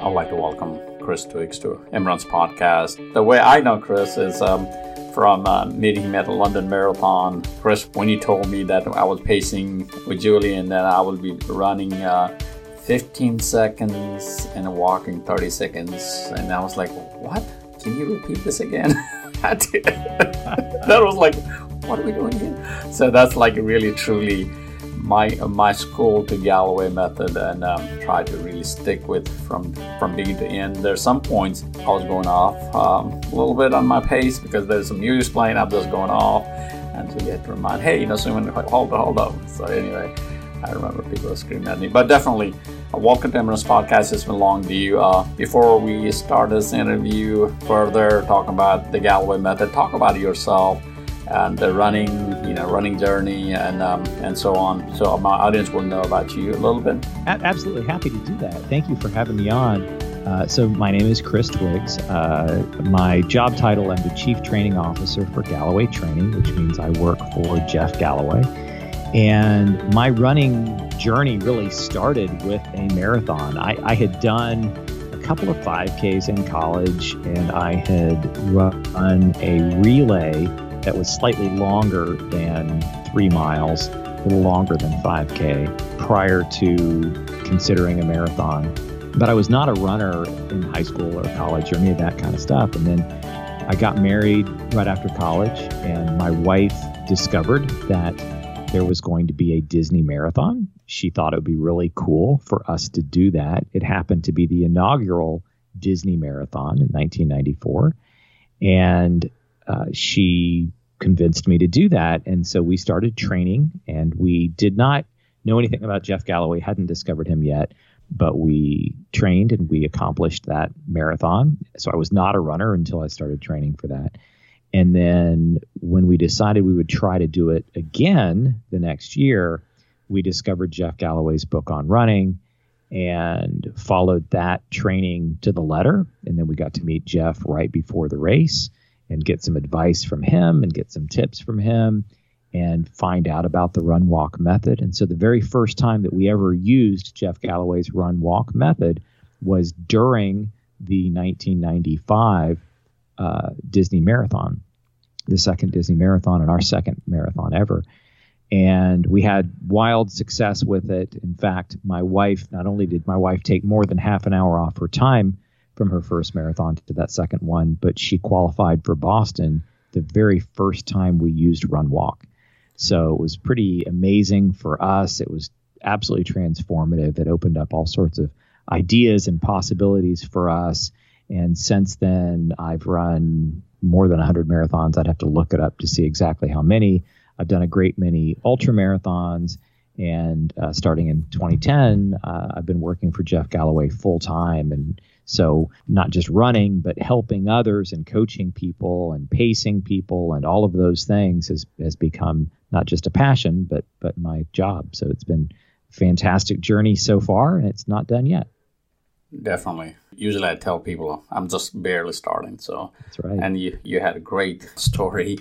I would like to welcome Chris Twiggs to Imran's podcast. The way I know Chris is um, from uh, meeting him at the London Marathon. Chris, when you told me that I was pacing with Julian, that I would be running uh, 15 seconds and walking 30 seconds, and I was like, what? Can you repeat this again? that was like, what are we doing here? So that's like really truly my my school to Galloway method and um, try to really stick with from from beginning to end. There's some points I was going off um, a little bit on my pace because there's some music playing. I'm just going off, and so you have to remind, hey, you know, someone hold hold on. So anyway, I remember people screaming at me, but definitely. Welcome to Imran's podcast. It's been long to you. Uh, before we start this interview further, talking about the Galloway method, talk about yourself and the running, you know, running journey and um, and so on. So my audience will know about you a little bit. Absolutely happy to do that. Thank you for having me on. Uh, so my name is Chris Twiggs. Uh, my job title, I'm the Chief Training Officer for Galloway Training, which means I work for Jeff Galloway. And my running journey really started with a marathon. I, I had done a couple of 5Ks in college, and I had run a relay that was slightly longer than three miles, a little longer than 5K prior to considering a marathon. But I was not a runner in high school or college or any of that kind of stuff. And then I got married right after college, and my wife discovered that there was going to be a Disney marathon. She thought it would be really cool for us to do that. It happened to be the inaugural Disney marathon in 1994. And uh, she convinced me to do that. And so we started training, and we did not know anything about Jeff Galloway, hadn't discovered him yet, but we trained and we accomplished that marathon. So I was not a runner until I started training for that. And then when we decided we would try to do it again the next year, we discovered Jeff Galloway's book on running and followed that training to the letter. And then we got to meet Jeff right before the race and get some advice from him and get some tips from him and find out about the run walk method. And so the very first time that we ever used Jeff Galloway's run walk method was during the 1995 uh, Disney marathon, the second Disney marathon and our second marathon ever. And we had wild success with it. In fact, my wife, not only did my wife take more than half an hour off her time from her first marathon to that second one, but she qualified for Boston the very first time we used Run Walk. So it was pretty amazing for us. It was absolutely transformative. It opened up all sorts of ideas and possibilities for us. And since then, I've run more than 100 marathons. I'd have to look it up to see exactly how many. I've done a great many ultra marathons. And uh, starting in 2010, uh, I've been working for Jeff Galloway full time and so, not just running, but helping others and coaching people and pacing people and all of those things has, has become not just a passion, but, but my job. So, it's been a fantastic journey so far, and it's not done yet. Definitely. Usually, I tell people I'm just barely starting. So, that's right. And you, you had a great story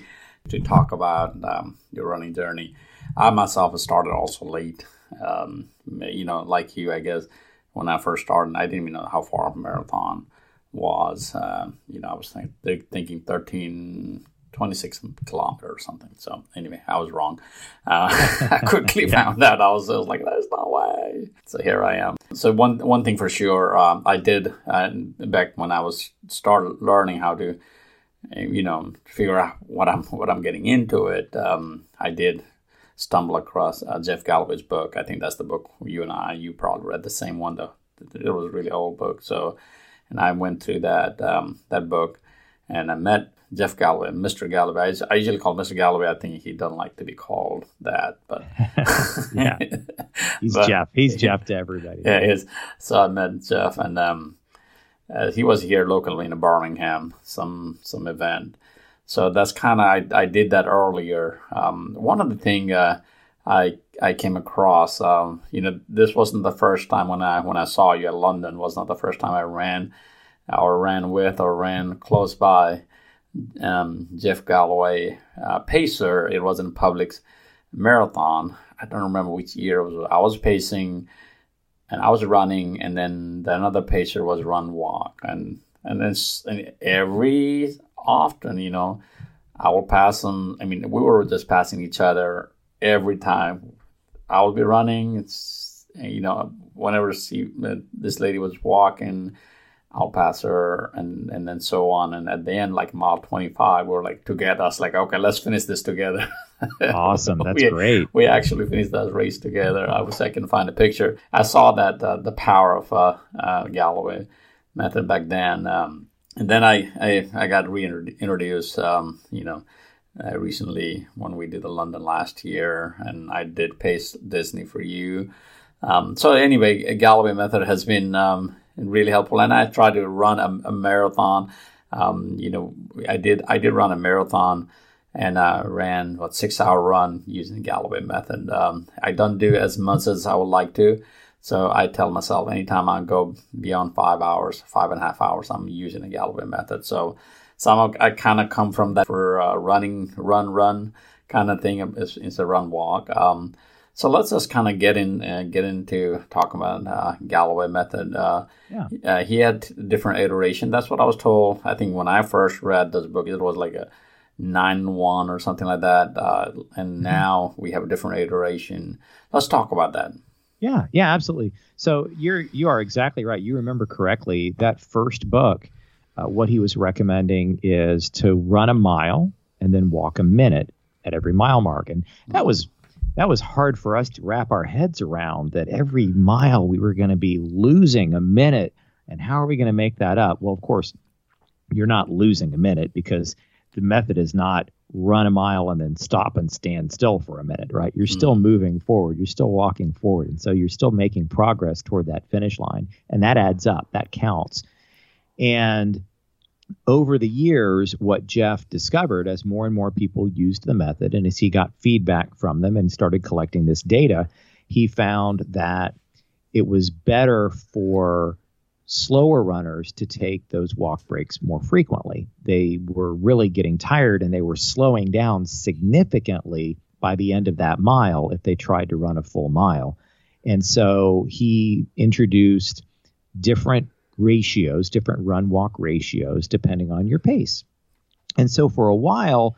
to talk about um, your running journey. I myself started also late. Um, you know, like you, I guess when I first started, I didn't even know how far a marathon was. Uh, you know, I was think, thinking 13, 26 kilometers or something. So anyway, I was wrong. Uh, I quickly yeah. found out. I was, I was like, there's no way. So here I am. So one one thing for sure, um, I did uh, back when I was started learning how to, you know, figure out what I'm what I'm getting into it. Um, I did stumble across uh, Jeff Galloway's book. I think that's the book you and I, you probably read the same one though. It was a really old book. So, and I went through that um, that book, and I met Jeff Galloway, Mr. Galloway. I, usually call Mr. Galloway. I think he doesn't like to be called that, but yeah, he's but, Jeff. He's Jeff to everybody. Yeah, he is. So I met Jeff, and um, uh, he was here locally in Birmingham, some some event, so that's kind of I, I did that earlier. Um, one of the thing uh, I I came across, um, you know, this wasn't the first time when I when I saw you at London. Was not the first time I ran or ran with or ran close by um, Jeff Galloway uh, pacer. It was in Publix marathon. I don't remember which year it was. I was pacing and I was running, and then the another pacer was run walk, and and then every often, you know, I will pass them. I mean, we were just passing each other every time. I will be running. It's you know, whenever see this lady was walking, I'll pass her, and and then so on. And at the end, like mile twenty five, we're like together. It's like, okay, let's finish this together. Awesome, that's we, great. We actually finished that race together. I wish I can find a picture. I saw that uh, the power of uh, uh, Galloway method back then. Um, and then I, I, I got reintroduced, um, you know, uh, recently when we did the London last year, and I did Pace Disney for you. Um, so anyway, Galloway method has been um, really helpful, and I try to run a, a marathon. Um, you know, I did I did run a marathon and uh, ran what six hour run using the Galloway method. Um, I don't do as much as I would like to, so I tell myself anytime I go beyond five hours, five and a half hours, I'm using the Galloway method. So some I kind of come from that for uh, running, run, run kind of thing. It's, it's a run walk. Um, so let's just kind of get in uh, get into talking about uh, Galloway method. Uh, yeah. Uh, he had different iteration. That's what I was told. I think when I first read this book, it was like a nine one or something like that. Uh, and mm-hmm. now we have a different iteration. Let's talk about that. Yeah, yeah, absolutely. So you're you are exactly right. You remember correctly that first book. Uh, what he was recommending is to run a mile and then walk a minute at every mile mark, and that was that was hard for us to wrap our heads around. That every mile we were going to be losing a minute, and how are we going to make that up? Well, of course, you're not losing a minute because the method is not run a mile and then stop and stand still for a minute, right? You're still mm. moving forward. You're still walking forward. And so you're still making progress toward that finish line. And that adds up, that counts. And over the years, what Jeff discovered as more and more people used the method and as he got feedback from them and started collecting this data, he found that it was better for slower runners to take those walk breaks more frequently. They were really getting tired and they were slowing down significantly by the end of that mile if they tried to run a full mile. And so he introduced different ratios, different run walk ratios, depending on your pace. And so for a while,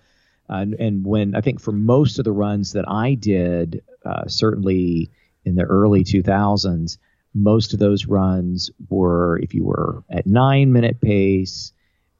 uh, and when I think for most of the runs that I did, uh, certainly in the early 2000s, most of those runs were if you were at nine minute pace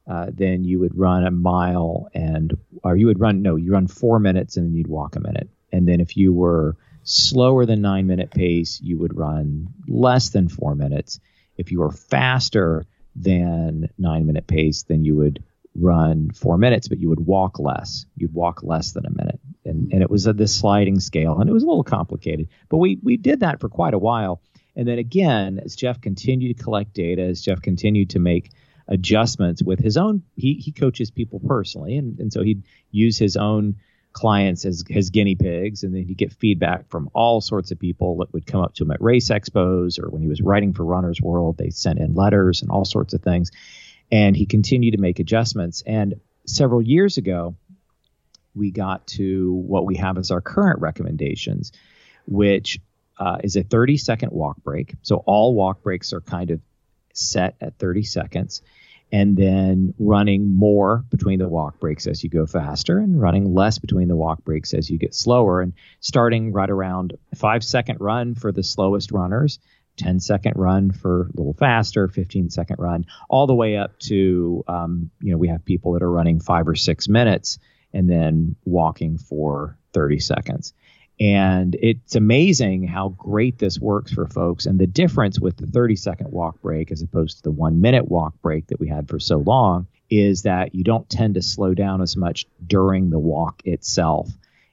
uh, then you would run a mile and or you would run no you run four minutes and then you'd walk a minute. And then if you were slower than nine minute pace you would run less than four minutes. If you were faster than nine minute pace then you would run four minutes but you would walk less. You'd walk less than a minute. And, and it was a this sliding scale and it was a little complicated but we we did that for quite a while and then again, as Jeff continued to collect data, as Jeff continued to make adjustments with his own, he, he coaches people personally. And, and so he'd use his own clients as his guinea pigs. And then he'd get feedback from all sorts of people that would come up to him at race expos or when he was writing for Runner's World, they sent in letters and all sorts of things. And he continued to make adjustments. And several years ago, we got to what we have as our current recommendations, which uh, is a 30 second walk break. So all walk breaks are kind of set at 30 seconds. And then running more between the walk breaks as you go faster, and running less between the walk breaks as you get slower. And starting right around five second run for the slowest runners, 10 second run for a little faster, 15 second run, all the way up to, um, you know, we have people that are running five or six minutes and then walking for 30 seconds. And it's amazing how great this works for folks. And the difference with the 30 second walk break as opposed to the one minute walk break that we had for so long is that you don't tend to slow down as much during the walk itself.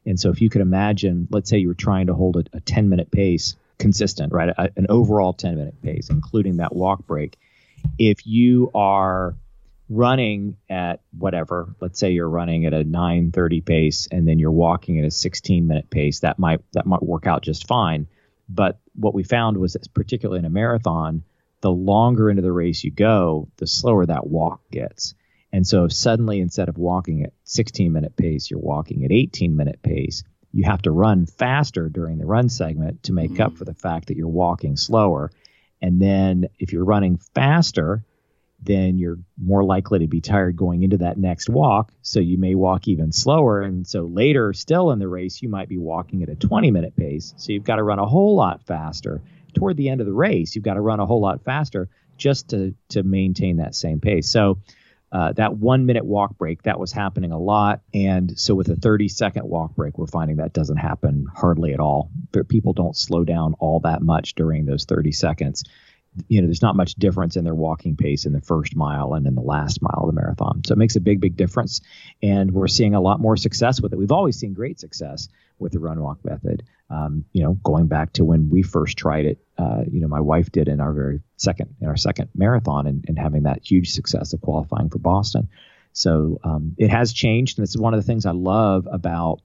And so if you could imagine, let's say you were trying to hold a, a 10 minute pace consistent, right? A, an overall 10 minute pace, including that walk break. If you are running at whatever let's say you're running at a 930 pace and then you're walking at a 16 minute pace that might that might work out just fine but what we found was that particularly in a marathon the longer into the race you go the slower that walk gets and so if suddenly instead of walking at 16 minute pace you're walking at 18 minute pace you have to run faster during the run segment to make mm-hmm. up for the fact that you're walking slower. And then if you're running faster, then you're more likely to be tired going into that next walk. So you may walk even slower. And so later, still in the race, you might be walking at a 20 minute pace. So you've got to run a whole lot faster. Toward the end of the race, you've got to run a whole lot faster just to, to maintain that same pace. So uh, that one minute walk break that was happening a lot and so with a 30 second walk break we're finding that doesn't happen hardly at all people don't slow down all that much during those 30 seconds you know, there's not much difference in their walking pace in the first mile and in the last mile of the marathon. So it makes a big, big difference. And we're seeing a lot more success with it. We've always seen great success with the run walk method. Um, you know, going back to when we first tried it, uh, you know, my wife did in our very second, in our second marathon and, and having that huge success of qualifying for Boston. So um, it has changed. And it's one of the things I love about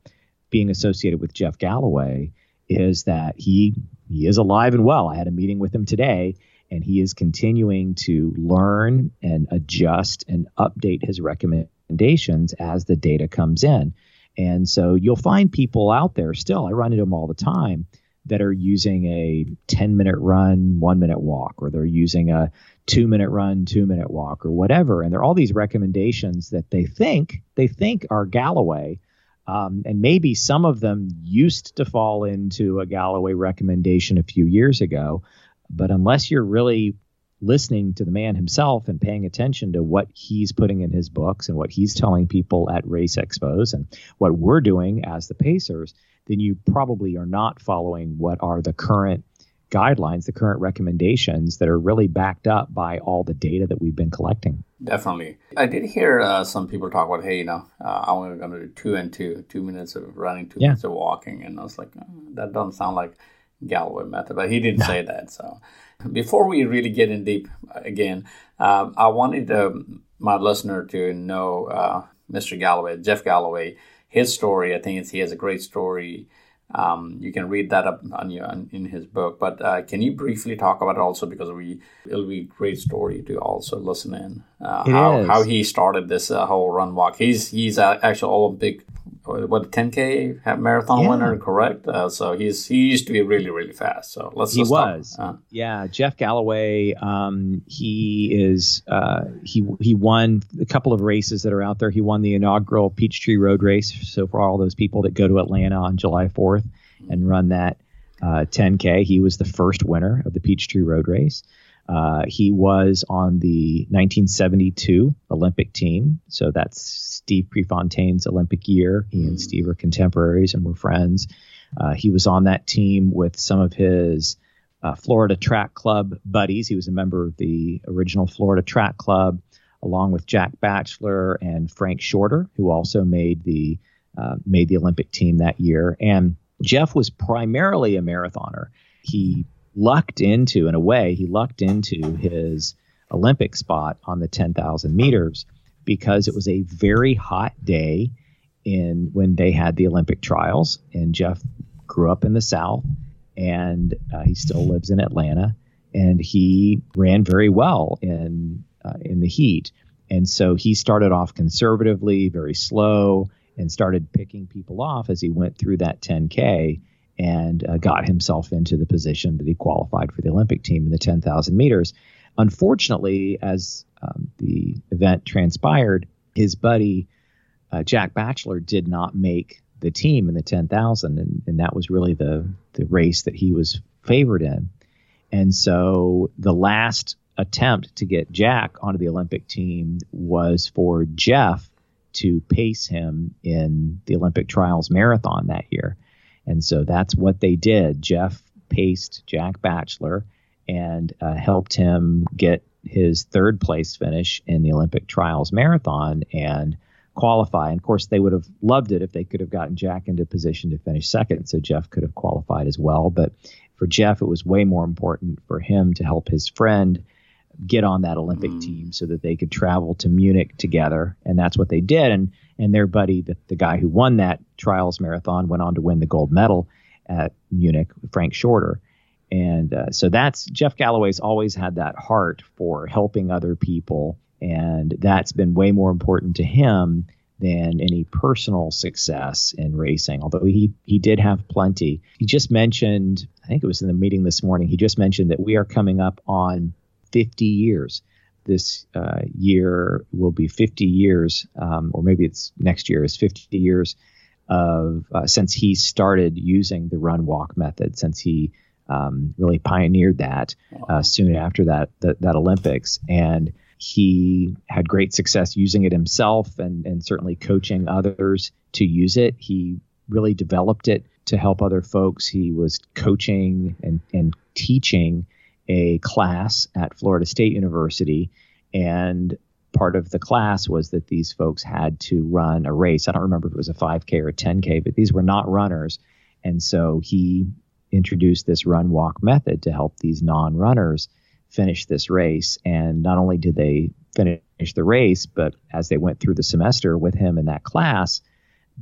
being associated with Jeff Galloway is that he he is alive and well. I had a meeting with him today and he is continuing to learn and adjust and update his recommendations as the data comes in. And so you'll find people out there still, I run into them all the time, that are using a 10 minute run, one minute walk, or they're using a two minute run, two minute walk, or whatever. And there are all these recommendations that they think they think are Galloway. Um, and maybe some of them used to fall into a Galloway recommendation a few years ago, but unless you're really listening to the man himself and paying attention to what he's putting in his books and what he's telling people at race expos and what we're doing as the pacers, then you probably are not following what are the current guidelines, the current recommendations that are really backed up by all the data that we've been collecting. Definitely. I did hear uh, some people talk about, hey, you know, uh, I'm only going to do two and two, two minutes of running, two yeah. minutes of walking. And I was like, oh, that doesn't sound like Galloway method, but he didn't no. say that. So before we really get in deep again, uh, I wanted um, my listener to know uh, Mr. Galloway, Jeff Galloway, his story. I think he has a great story. Um, you can read that up on your on, in his book. But uh, can you briefly talk about it also because we it'll be a great story to also listen in uh, how how he started this uh, whole run walk. He's he's actually Olympic what 10k marathon yeah. winner, correct? Uh, so he's he used to be really really fast. So let's. He was. Uh, yeah, Jeff Galloway. Um, he is. Uh, he he won a couple of races that are out there. He won the inaugural Peachtree Road Race. So for all those people that go to Atlanta on July 4th and run that 10k, uh, he was the first winner of the Peachtree Road Race. Uh, he was on the 1972 Olympic team. So that's Steve Prefontaine's Olympic year. He and Steve are contemporaries and were friends. Uh, he was on that team with some of his uh, Florida Track Club buddies. He was a member of the original Florida Track Club, along with Jack Batchelor and Frank Shorter, who also made the uh, made the Olympic team that year. And Jeff was primarily a marathoner. He lucked into, in a way, he lucked into his Olympic spot on the 10,000 meters because it was a very hot day in when they had the Olympic trials. And Jeff grew up in the South, and uh, he still lives in Atlanta, and he ran very well in uh, in the heat. And so he started off conservatively, very slow, and started picking people off as he went through that 10K and uh, got himself into the position that he qualified for the Olympic team in the 10,000 meters. Unfortunately, as um, the event transpired, his buddy uh, Jack Batchelor did not make the team in the 10,000, and, and that was really the the race that he was favored in. And so the last attempt to get Jack onto the Olympic team was for Jeff to pace him in the Olympic trials marathon that year. And so that's what they did. Jeff paced Jack Batchelor and uh, helped him get his third place finish in the Olympic trials marathon and qualify. And of course, they would have loved it if they could have gotten Jack into position to finish second. So Jeff could have qualified as well. But for Jeff, it was way more important for him to help his friend get on that Olympic mm. team so that they could travel to Munich together. And that's what they did. And and their buddy, the, the guy who won that trials marathon, went on to win the gold medal at Munich, Frank Shorter. And uh, so that's Jeff Galloway's always had that heart for helping other people. And that's been way more important to him than any personal success in racing, although he, he did have plenty. He just mentioned, I think it was in the meeting this morning, he just mentioned that we are coming up on 50 years. This uh, year will be 50 years, um, or maybe it's next year is 50 years of uh, since he started using the run walk method, since he um, really pioneered that uh, soon after that, that, that Olympics, and he had great success using it himself, and and certainly coaching others to use it. He really developed it to help other folks. He was coaching and and teaching a class at Florida State University, and part of the class was that these folks had to run a race. I don't remember if it was a 5K or a 10K, but these were not runners. And so he introduced this run walk method to help these non runners finish this race. And not only did they finish the race, but as they went through the semester with him in that class,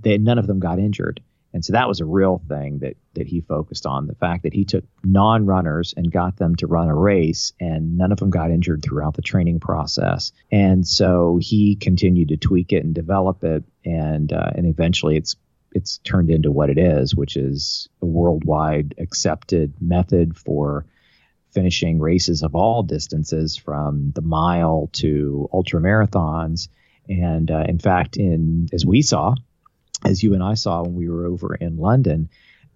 they, none of them got injured. And so that was a real thing that that he focused on the fact that he took non-runners and got them to run a race and none of them got injured throughout the training process. And so he continued to tweak it and develop it and uh, and eventually it's it's turned into what it is, which is a worldwide accepted method for finishing races of all distances from the mile to ultra marathons. And uh, in fact, in as we saw, as you and I saw when we were over in London,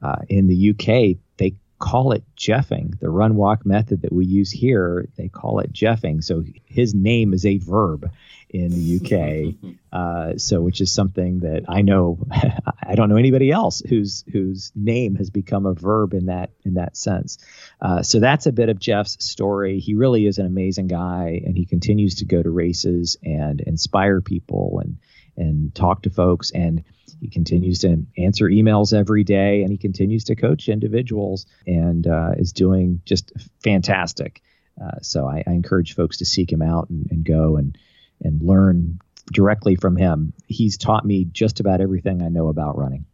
uh, in the UK, they call it jeffing. The run walk method that we use here, they call it jeffing. So his name is a verb in the UK. Uh, so which is something that I know I don't know anybody else whose whose name has become a verb in that in that sense. Uh, so that's a bit of Jeff's story. He really is an amazing guy, and he continues to go to races and inspire people and and talk to folks and he continues to answer emails every day and he continues to coach individuals and uh, is doing just fantastic. Uh, so I, I, encourage folks to seek him out and, and, go and and learn directly from him. He's taught me just about everything I know about running.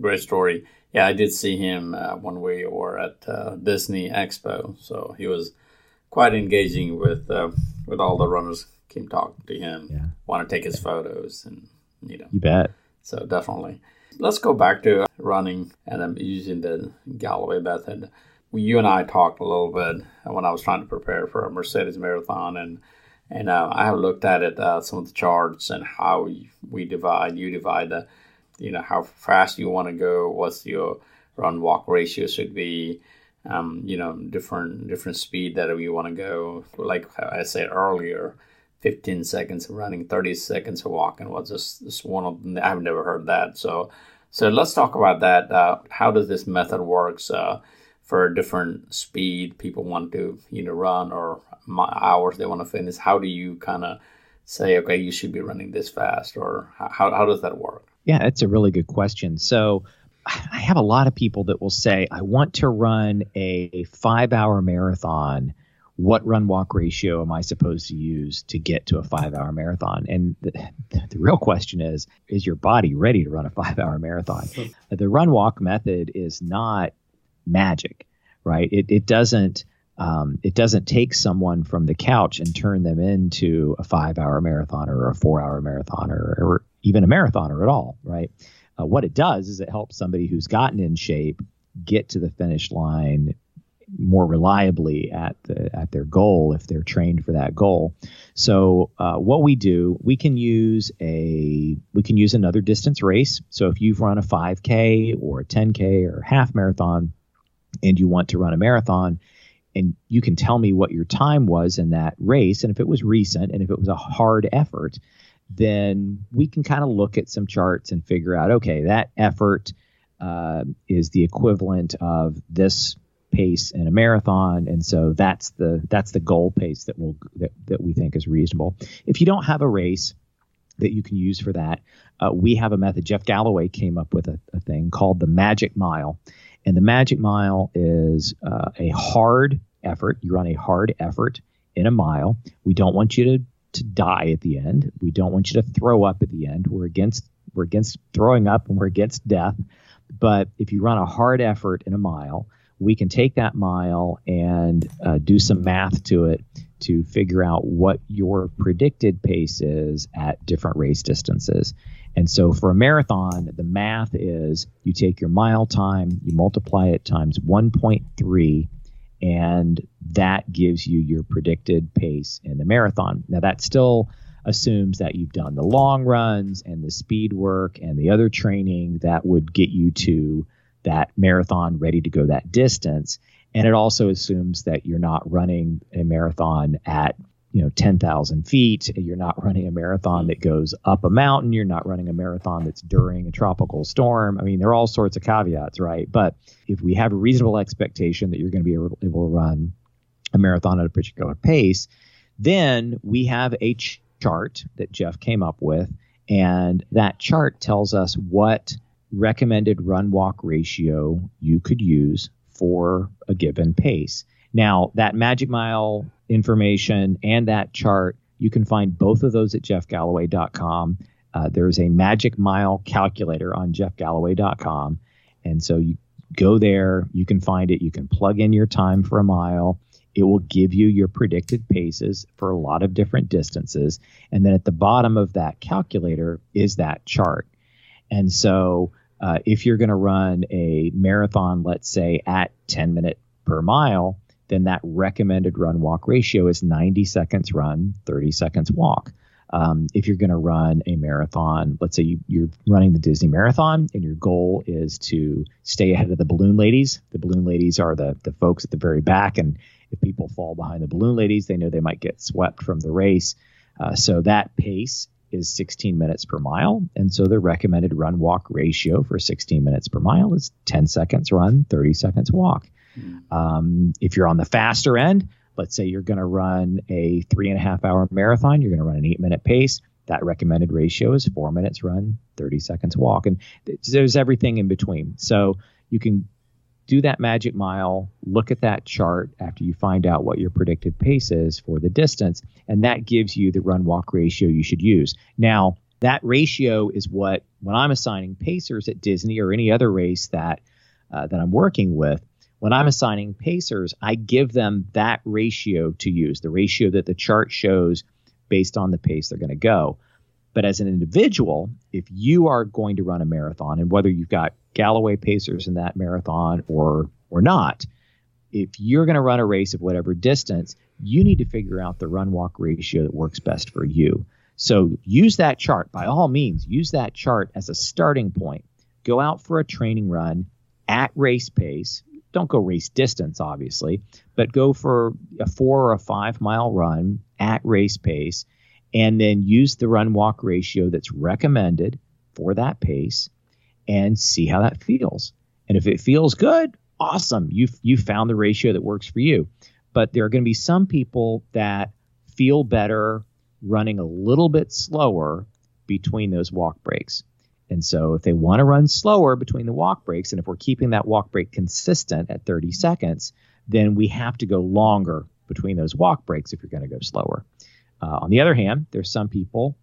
Great story. Yeah, I did see him uh, one way or at uh, Disney Expo, so he was quite engaging with uh, with all the runners. Came talking to him, yeah. want to take his photos, and you know, you bet. So definitely. Let's go back to running and I'm using the Galloway method. You and I talked a little bit when I was trying to prepare for a Mercedes marathon, and and uh, I have looked at it, uh, some of the charts and how we divide, you divide the, you know, how fast you want to go, what's your run walk ratio should be, um, you know, different different speed that we want to go. Like I said earlier, 15 seconds of running, 30 seconds of walking was just, just one of them. I've never heard that. So, so let's talk about that. Uh, how does this method works uh, for different speed people want to you know run or hours they want to finish? How do you kind of say, okay, you should be running this fast, or how how does that work? Yeah, that's a really good question. So. I have a lot of people that will say, I want to run a five hour marathon what run walk ratio am I supposed to use to get to a five hour marathon? And the, the real question is, is your body ready to run a five hour marathon? The run walk method is not magic, right? It, it doesn't. Um, it doesn't take someone from the couch and turn them into a five hour marathoner or a four hour marathoner or even a marathoner at all, right? Uh, what it does is it helps somebody who's gotten in shape get to the finish line more reliably at the at their goal if they're trained for that goal. So uh, what we do, we can use a we can use another distance race. So if you've run a 5K or a 10K or half marathon, and you want to run a marathon, and you can tell me what your time was in that race, and if it was recent and if it was a hard effort, then we can kind of look at some charts and figure out okay that effort. Uh, is the equivalent of this pace in a marathon, and so that's the that's the goal pace that will that, that we think is reasonable. If you don't have a race that you can use for that, uh, we have a method. Jeff Galloway came up with a, a, thing called the Magic Mile, and the Magic Mile is uh, a hard effort. You run a hard effort in a mile. We don't want you to to die at the end. We don't want you to throw up at the end. We're against we're against throwing up and we're against death. But if you run a hard effort in a mile, we can take that mile and uh, do some math to it to figure out what your predicted pace is at different race distances. And so for a marathon, the math is you take your mile time, you multiply it times 1.3, and that gives you your predicted pace in the marathon. Now, that still assumes that you've done the long runs and the speed work and the other training that would get you to that marathon ready to go that distance. And it also assumes that you're not running a marathon at you know 10,000 feet. You're not running a marathon that goes up a mountain. You're not running a marathon that's during a tropical storm. I mean, there are all sorts of caveats, right? But if we have a reasonable expectation that you're going to be able, to run a marathon at a particular pace, then we have a ch- chart that Jeff came up with, and that chart tells us what recommended run walk ratio you could use for a given pace. Now, that Magic Mile information and that chart, you can find both of those at jeffgalloway.com. Uh, there's a Magic Mile calculator on jeffgalloway.com. And so you go there, you can find it, you can plug in your time for a mile. It will give you your predicted paces for a lot of different distances. And then at the bottom of that calculator is that chart. And so uh, if you're going to run a marathon, let's say at 10 minute per mile, then that recommended run walk ratio is 90 seconds run, 30 seconds walk. Um, if you're going to run a marathon, let's say you, are running the Disney Marathon and your goal is to stay ahead of the balloon ladies. The balloon ladies are the, the folks at the very back. And if people fall behind the balloon ladies, they know they might get swept from the race. Uh, so that pace is 16 minutes per mile. And so the recommended run walk ratio for 16 minutes per mile is 10 seconds run, 30 seconds walk. Mm-hmm. Um, if you're on the faster end, let's say you're going to run a three and a half hour marathon, you're going to run an eight minute pace. That recommended ratio is four minutes run, 30 seconds walk. And there's everything in between. So you can do that magic mile, look at that chart after you find out what your predicted pace is for the distance, and that gives you the run walk ratio you should use. Now, that ratio is what when I'm assigning pacers at Disney or any other race that uh, that I'm working with, when I'm assigning pacers, I give them that ratio to use, the ratio that the chart shows based on the pace they're going to go. But as an individual, if you are going to run a marathon, and whether you've got Galloway Pacers in that marathon or or not, if you're going to run a race of whatever distance, you need to figure out the run walk ratio that works best for you. So use that chart. By all means, use that chart as a starting point. Go out for a training run at race pace. Don't go race distance, obviously, but go for a four or a five mile run at race pace and then use the run walk ratio that's recommended for that pace and see how that feels. And if it feels good, awesome. You you found the ratio that works for you. But there are going to be some people that feel better running a little bit slower between those walk breaks. And so if they want to run slower between the walk breaks, and if we're keeping that walk break consistent at 30 seconds, then we have to go longer between those walk breaks if you're going to go slower. Uh, on the other hand, there's some people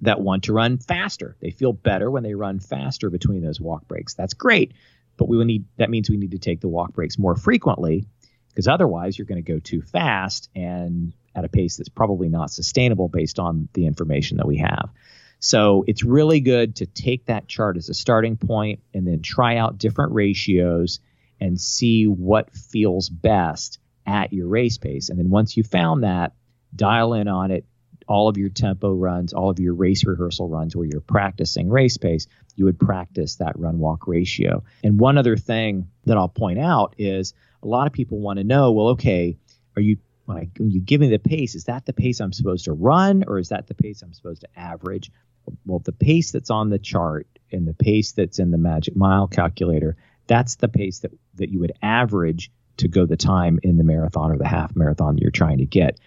that want to run faster. They feel better when they run faster between those walk breaks. That's great, but we will need that means we need to take the walk breaks more frequently because otherwise you're going to go too fast and at a pace that's probably not sustainable based on the information that we have. So it's really good to take that chart as a starting point and then try out different ratios and see what feels best at your race pace. And then once you found that, dial in on it. All of your tempo runs, all of your race rehearsal runs where you're practicing race pace, you would practice that run walk ratio. And one other thing that I'll point out is a lot of people want to know well, okay, are you when, I, when you give me the pace, is that the pace I'm supposed to run or is that the pace I'm supposed to average? Well, the pace that's on the chart and the pace that's in the Magic Mile calculator, that's the pace that, that you would average to go the time in the marathon or the half marathon that you're trying to get.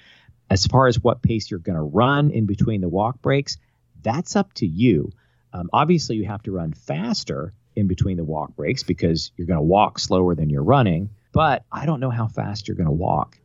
As far as what pace you're going to run in between the walk breaks, that's up to you. Um, obviously, you have to run faster in between the walk breaks because you're going to walk slower than you're running. But I don't know how fast you're going to walk.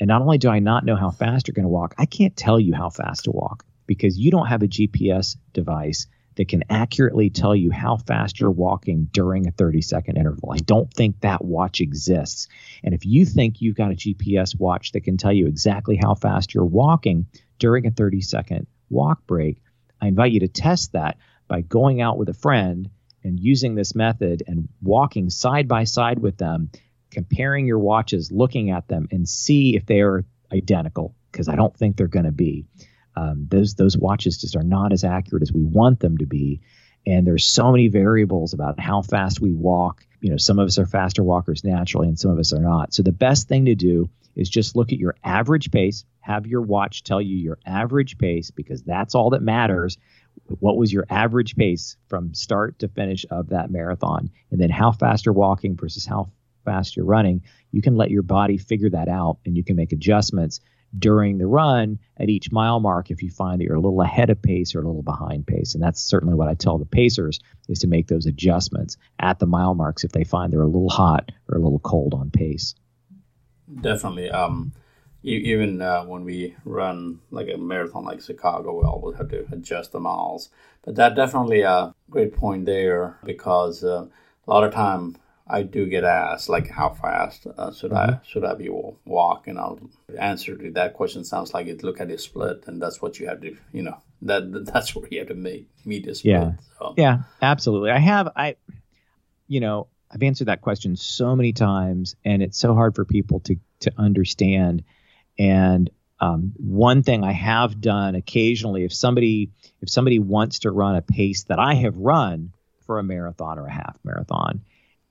And not only do I not know how fast you're going to walk, I can't tell you how fast to walk because you don't have a GPS device that can accurately tell you how fast you're walking during a 30 second interval. I don't think that watch exists. And if you think you've got a GPS watch that can tell you exactly how fast you're walking during a 30 second walk break, I invite you to test that. by going out with a friend and using this method and walking side by side with them, comparing your watches, looking at them, and see if they are identical, because I don't think they're going to be. Um, those those watches just are not as accurate as we want them to be, and there's so many variables about how fast we walk. You know, some of us are faster walkers naturally, and some of us are not. So the best thing to do is just look at your average pace. Have your watch tell you your average pace because that's all that matters. What was your average pace from start to finish of that marathon? And then how fast you're walking versus how fast you're running. You can let your body figure that out and you can make adjustments during the run at each mile mark if you find that you're a little ahead of pace or a little behind pace. And that's certainly what I tell the pacers is to make those adjustments at the mile marks if they find they're a little hot or a little cold on pace. Definitely. Um, even uh, when we run like a marathon like Chicago, we always have to adjust the miles. But that definitely a great point there because uh, a lot of time I do get asked like how fast uh, should mm-hmm. I should I be walk and I'll answer to that question sounds like it look at the split and that's what you have to you know that that's where you have to make meet the split. Yeah, so. yeah, absolutely. I have I you know I've answered that question so many times and it's so hard for people to to understand and um, one thing I have done occasionally, if somebody if somebody wants to run a pace that I have run for a marathon or a half marathon,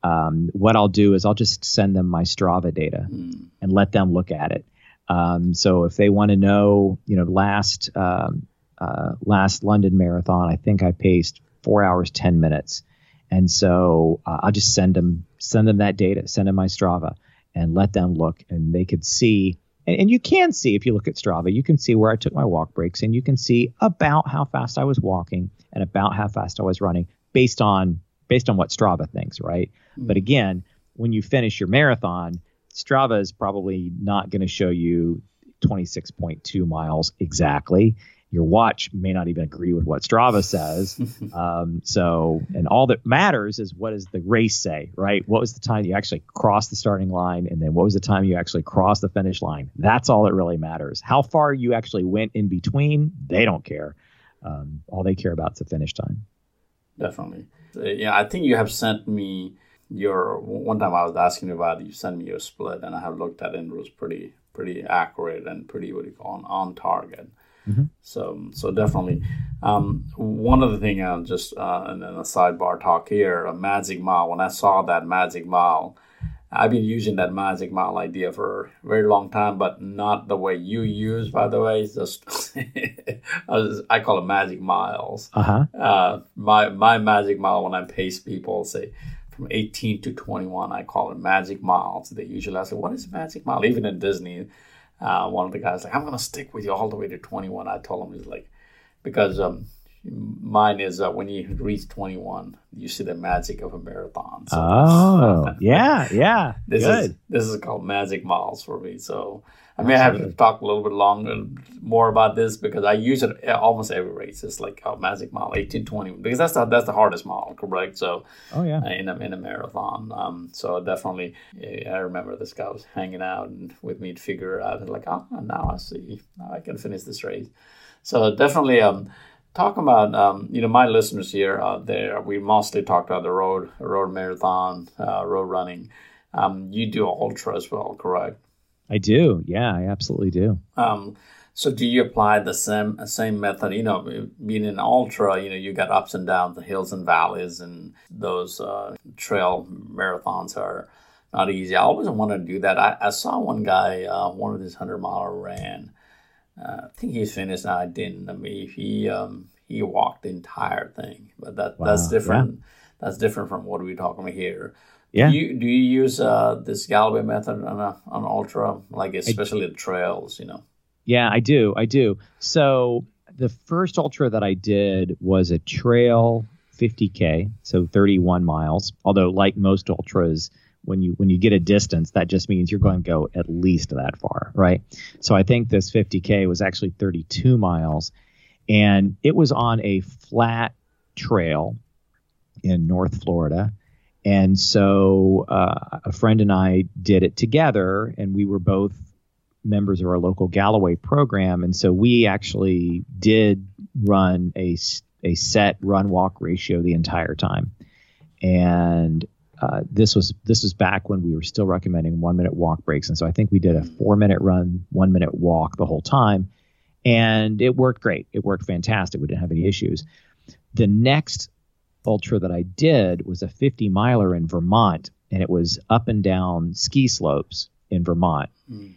um, what I'll do is I'll just send them my Strava data mm. and let them look at it. Um, so if they want to know, you know, last um, uh, last London marathon, I think I paced four hours ten minutes, and so uh, I'll just send them send them that data, send them my Strava, and let them look, and they could see. And, and you can see if you look at Strava, you can see where I took my walk breaks, and you can see about how fast I was walking and about how fast I was running based on based on what Strava thinks, right? Mm-hmm. But again, when you finish your marathon, Strava is probably not going to show you 26.2 miles exactly. Your watch may not even agree with what Strava says. um, so, and all that matters is what does the race say, right? What was the time you actually crossed the starting line, and then what was the time you actually crossed the finish line? That's all that really matters. How far you actually went in between, they don't care. Um, all they care about is the finish time. Definitely. Uh, yeah, I think you have sent me your one time I was asking you about it, you sent me your split and I have looked at it and it was pretty pretty accurate and pretty what do you call on, on target. Mm-hmm. So so definitely um, one other thing I'll just uh, and then a sidebar talk here a magic mile when I saw that magic mile I've been using that magic mile idea for a very long time, but not the way you use, by the way. It's just I call it magic miles. Uh-huh. Uh, my my magic mile when I pace people say from 18 to 21, I call it magic miles. They usually ask, "What is magic mile?" Even in Disney, uh, one of the guys like, "I'm gonna stick with you all the way to 21." I told him he's like, because um, Mine is uh, when you reach 21, you see the magic of a marathon. So oh, yeah, yeah. This Good. is this is called magic miles for me. So I may have to talk a little bit longer more about this because I use it almost every race. It's like a magic mile, 18, 20, because that's the that's the hardest mile, correct? So oh yeah, uh, in a in a marathon. Um, so definitely, I remember this guy was hanging out and with me to figure out. Like, oh, now I see, now I can finish this race. So definitely, um talk about um, you know my listeners here out there. We mostly talked about the road road marathon, uh, road running. Um, you do ultra as well, correct? I do. Yeah, I absolutely do. Um, so do you apply the same same method? You know, being an ultra, you know, you got ups and downs, the hills and valleys, and those uh, trail marathons are not easy. I always wanted to do that. I, I saw one guy, uh, one of these hundred mile ran uh, I think he's finished. I didn't. I mean, he um, he walked the entire thing, but that wow. that's different. Yeah. That's different from what we're talking about here. Yeah. Do you, do you use uh, this Galloway method on a on ultra, like especially I, the trails? You know. Yeah, I do. I do. So the first ultra that I did was a trail 50k, so 31 miles. Although, like most ultras, when you when you get a distance, that just means you're going to go at least that far, right? So I think this 50k was actually 32 miles, and it was on a flat trail in North Florida. And so uh, a friend and I did it together, and we were both members of our local Galloway program. And so we actually did run a a set run walk ratio the entire time. And uh, this was this was back when we were still recommending one minute walk breaks, and so I think we did a four minute run, one minute walk the whole time, and it worked great. It worked fantastic. We didn't have any issues. The next ultra that I did was a 50 miler in Vermont, and it was up and down ski slopes in Vermont, mm.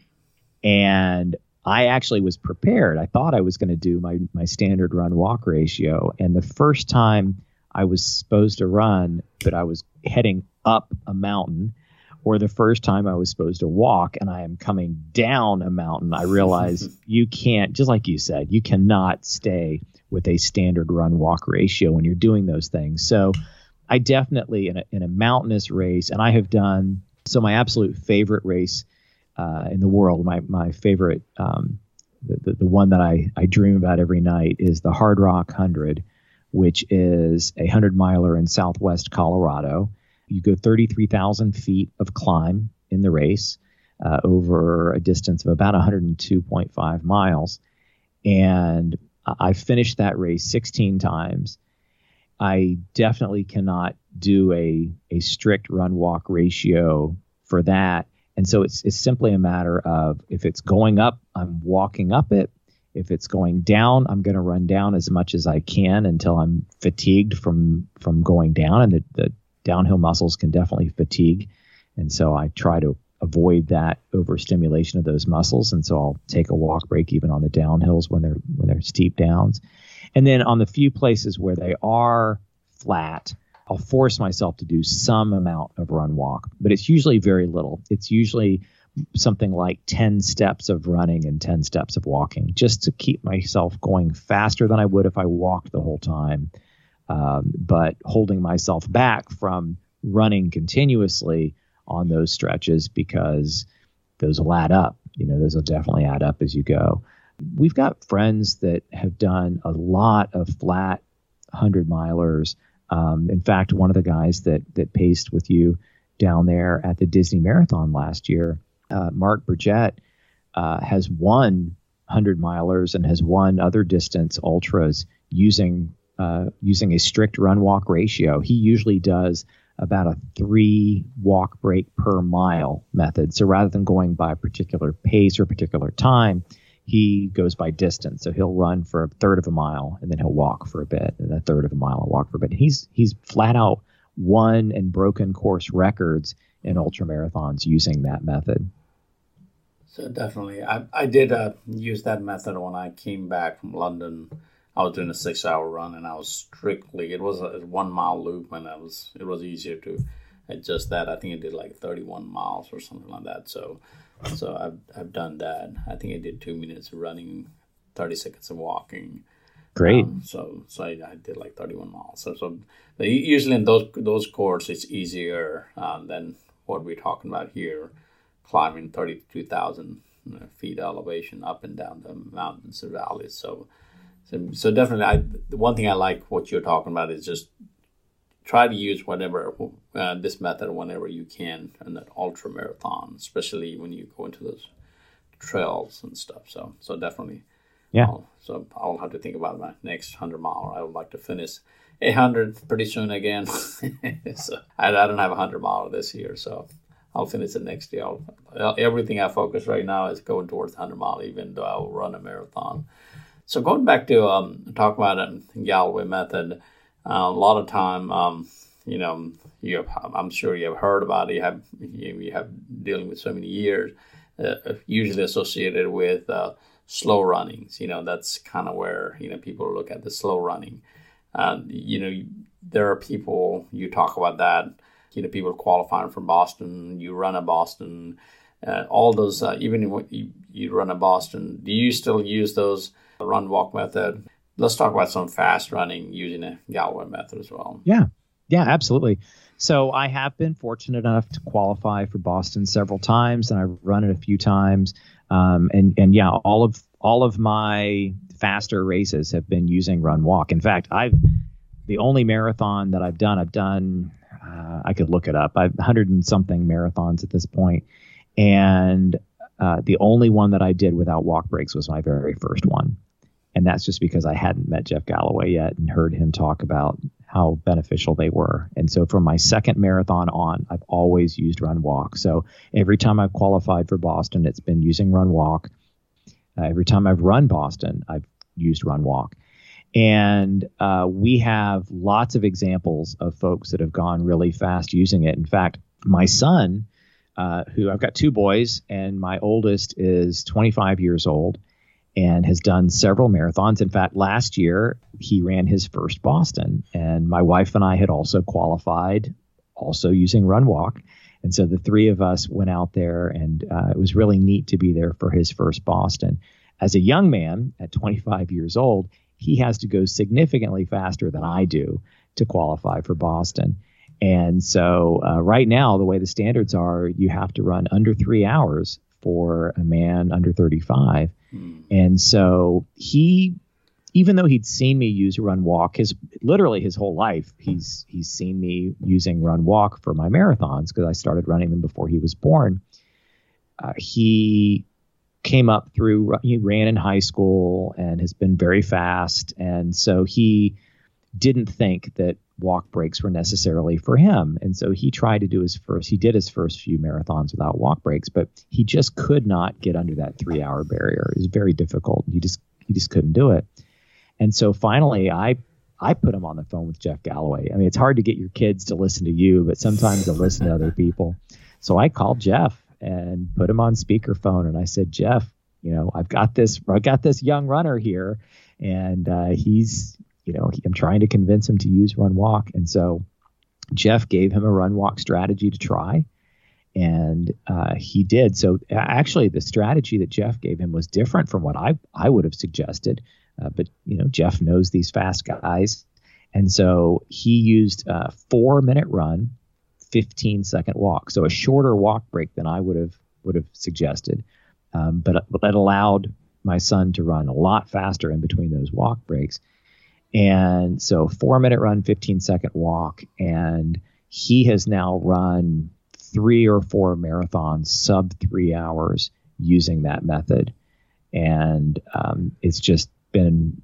and I actually was prepared. I thought I was going to do my my standard run walk ratio, and the first time I was supposed to run, but I was heading up a mountain, or the first time I was supposed to walk and I am coming down a mountain, I realize you can't, just like you said, you cannot stay with a standard run walk ratio when you're doing those things. So I definitely, in a, in a mountainous race, and I have done, so my absolute favorite race uh, in the world, my, my favorite, um, the, the, the one that I, I dream about every night is the Hardrock 100 which is a 100 miler in southwest Colorado. You go 33,000 feet of climb in the race uh, over a distance of about 102.5 miles. And I finished that race 16 times. I definitely cannot do a, a strict run walk ratio for that. And so it's, it's simply a matter of if it's going up, I'm walking up it. If it's going down, I'm going to run down as much as I can until I'm fatigued from from going down, and the, the downhill muscles can definitely fatigue, and so I try to avoid that overstimulation of those muscles, and so I'll take a walk break even on the downhills when they're when they're steep downs, and then on the few places where they are flat, I'll force myself to do some amount of run walk, but it's usually very little. It's usually something like 10 steps of running and 10 steps of walking just to keep myself going faster than I would if I walked the whole time, um, but holding myself back from running continuously on those stretches because those will add up. You know, those will definitely add up as you go. We've got friends that have done a lot of flat 100 milers. Um, in fact, one of the guys that that paced with you down there at the Disney Marathon last year uh, Mark Burgett uh, has won 100 milers and has won other distance ultras using uh, using a strict run walk ratio. He usually does about a three walk break per mile method. So rather than going by a particular pace or particular time, he goes by distance. So he'll run for a third of a mile and then he'll walk for a bit, and a third of a mile and walk for a bit. He's he's flat out won and broken course records in ultra marathons using that method. So definitely, I I did uh, use that method when I came back from London. I was doing a six-hour run, and I was strictly it was a one-mile loop, and I was it was easier to adjust that. I think I did like 31 miles or something like that. So so I've I've done that. I think I did two minutes of running, 30 seconds of walking. Great. Um, so so I, I, did like 31 miles. So so usually in those those courses it's easier um, than what we're talking about here climbing 32,000 feet elevation up and down the mountains and valleys. So, so, so definitely, I, the one thing I like what you're talking about is just try to use whatever uh, this method whenever you can in an ultra marathon, especially when you go into those trails and stuff. So, so definitely, yeah. I'll, so I'll have to think about my next hundred mile. I would like to finish a hundred pretty soon again. so I, I don't have a hundred mile this year, so I'll finish it next year. I'll, everything I focus right now is going towards 100 mile, even though I will run a marathon. So going back to um, talk about the Galloway method, uh, a lot of time, um, you know, you have, I'm sure you have heard about it. You have you, have dealing with so many years, uh, usually associated with uh, slow runnings. You know, that's kind of where you know people look at the slow running. You know, there are people you talk about that you know people qualifying from Boston. You run a Boston, uh, all those. Uh, even when you, you run a Boston, do you still use those run walk method? Let's talk about some fast running using a Galloway method as well. Yeah, yeah, absolutely. So I have been fortunate enough to qualify for Boston several times, and I've run it a few times. Um, and and yeah, all of all of my faster races have been using run walk. In fact, I've the only marathon that I've done, I've done uh, I could look it up. I've hundred and something marathons at this point, and uh, the only one that I did without walk breaks was my very first one. And that's just because I hadn't met Jeff Galloway yet and heard him talk about how beneficial they were. And so from my second marathon on, I've always used Run Walk. So every time I've qualified for Boston, it's been using Run Walk. Uh, every time I've run Boston, I've used Run Walk. And uh, we have lots of examples of folks that have gone really fast using it. In fact, my son, uh, who I've got two boys, and my oldest is 25 years old and has done several marathons. In fact, last year he ran his first Boston, and my wife and I had also qualified, also using Run Walk. And so the three of us went out there, and uh, it was really neat to be there for his first Boston. As a young man at 25 years old, he has to go significantly faster than I do to qualify for Boston. And so, uh, right now, the way the standards are, you have to run under three hours for a man under 35. Mm. And so, he, even though he'd seen me use run walk, his literally his whole life, he's he's seen me using run walk for my marathons because I started running them before he was born. Uh, he came up through he ran in high school and has been very fast and so he didn't think that walk breaks were necessarily for him and so he tried to do his first he did his first few marathons without walk breaks but he just could not get under that 3 hour barrier it was very difficult he just he just couldn't do it and so finally i I put him on the phone with Jeff Galloway. I mean, it's hard to get your kids to listen to you, but sometimes they'll listen to other people. So I called Jeff and put him on speakerphone. And I said, Jeff, you know, I've got this, I've got this young runner here, and uh, he's, you know, he, I'm trying to convince him to use run walk. And so Jeff gave him a run walk strategy to try, and uh, he did. So actually, the strategy that Jeff gave him was different from what I I would have suggested. Uh, but you know, Jeff knows these fast guys, and so he used a four minute run 15 second walk. So a shorter walk break than I would have would have suggested. Um, but, but that allowed my son to run a lot faster in between those walk breaks. And so four minute run, 15 second walk. And he has now run three or four marathons sub three hours using that method. And um, it's just been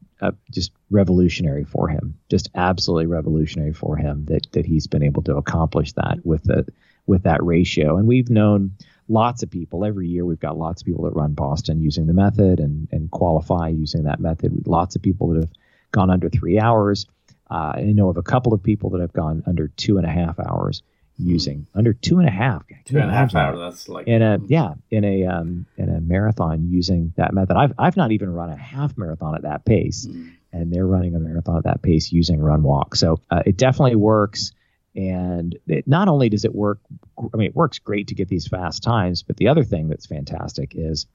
just revolutionary for him, just absolutely revolutionary for him that that he's been able to accomplish that with the with that ratio. And we've known lots of people every year. We've got lots of people that run Boston using the method and and qualify using that method. Lots of people that have gone under three hours. Uh, I know of a couple of people that have gone under two and a half hours using under two and a half. Two and a half hours. That's like in a yeah in a um, in a marathon using that method. I've I've not even run a half marathon at that pace, mm. and they're running a marathon at that pace using run walk. So uh, it definitely works. And it, not only does it work, I mean, it works great to get these fast times, but the other thing that's fantastic is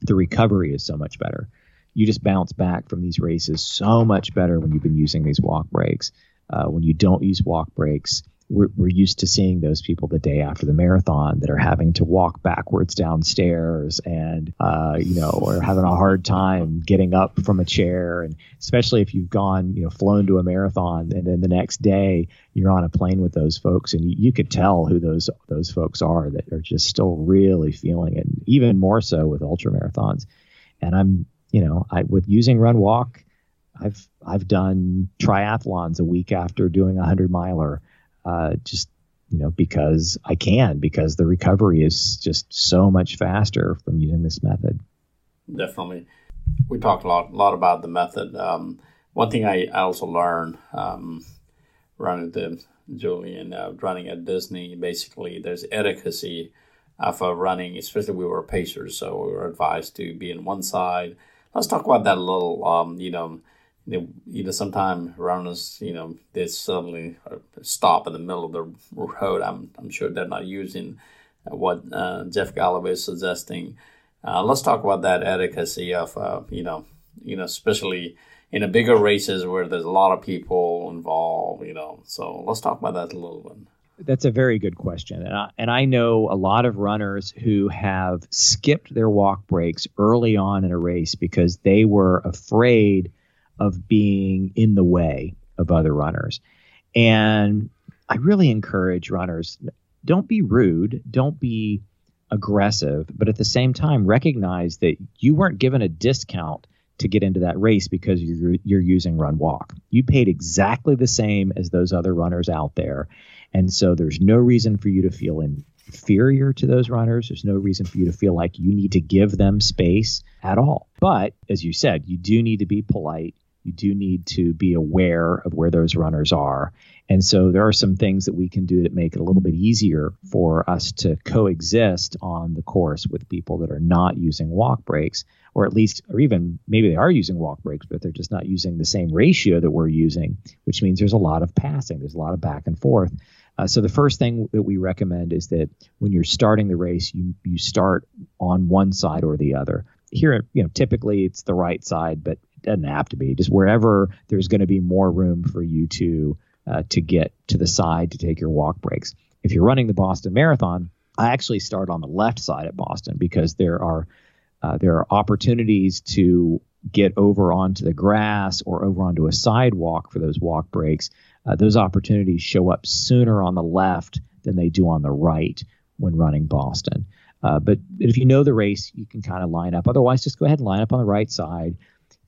the recovery is so much better. You just bounce back from these races so much better when you've been using these walk breaks. Uh, when you don't use walk breaks, we're, we're used to seeing those people the day after the marathon that are having to walk backwards downstairs and uh, you know or having a hard time getting up from a chair and especially if you've gone you know flown to a marathon and then the next day you're on a plane with those folks and you, you could tell who those those folks are that are just still really feeling it even more so with ultra marathons and i'm you know i with using run walk I've I've done triathlons a week after doing a hundred miler uh, just you know because I can because the recovery is just so much faster from using this method. Definitely, we talked a lot, a lot about the method. Um, one thing I, I also learned um, running the Julian uh, running at Disney, basically there's etiquette of uh, running, especially we were pacers, so we were advised to be in one side. Let's talk about that a little. Um, you know you know, sometimes runners, you know, they suddenly stop in the middle of the road. I'm, I'm sure they're not using what uh, Jeff Galloway is suggesting. Uh, let's talk about that etiquette of, uh, you know, you know, especially in a bigger races where there's a lot of people involved, you know. So let's talk about that a little bit. That's a very good question. And I, and I know a lot of runners who have skipped their walk breaks early on in a race because they were afraid of being in the way of other runners. And I really encourage runners don't be rude, don't be aggressive, but at the same time, recognize that you weren't given a discount to get into that race because you're you're using run walk. You paid exactly the same as those other runners out there. And so there's no reason for you to feel inferior to those runners. There's no reason for you to feel like you need to give them space at all. But as you said, you do need to be polite. You do need to be aware of where those runners are. And so there are some things that we can do that make it a little bit easier for us to coexist on the course with people that are not using walk breaks, or at least, or even maybe they are using walk breaks, but they're just not using the same ratio that we're using, which means there's a lot of passing, there's a lot of back and forth. Uh, so the first thing that we recommend is that when you're starting the race, you you start on one side or the other. Here, you know, typically it's the right side, but it doesn't have to be. Just wherever there's going to be more room for you to uh, to get to the side to take your walk breaks. If you're running the Boston Marathon, I actually start on the left side at Boston because there are uh, there are opportunities to get over onto the grass or over onto a sidewalk for those walk breaks uh, those opportunities show up sooner on the left than they do on the right when running Boston. Uh, but if you know the race, you can kind of line up. Otherwise, just go ahead and line up on the right side,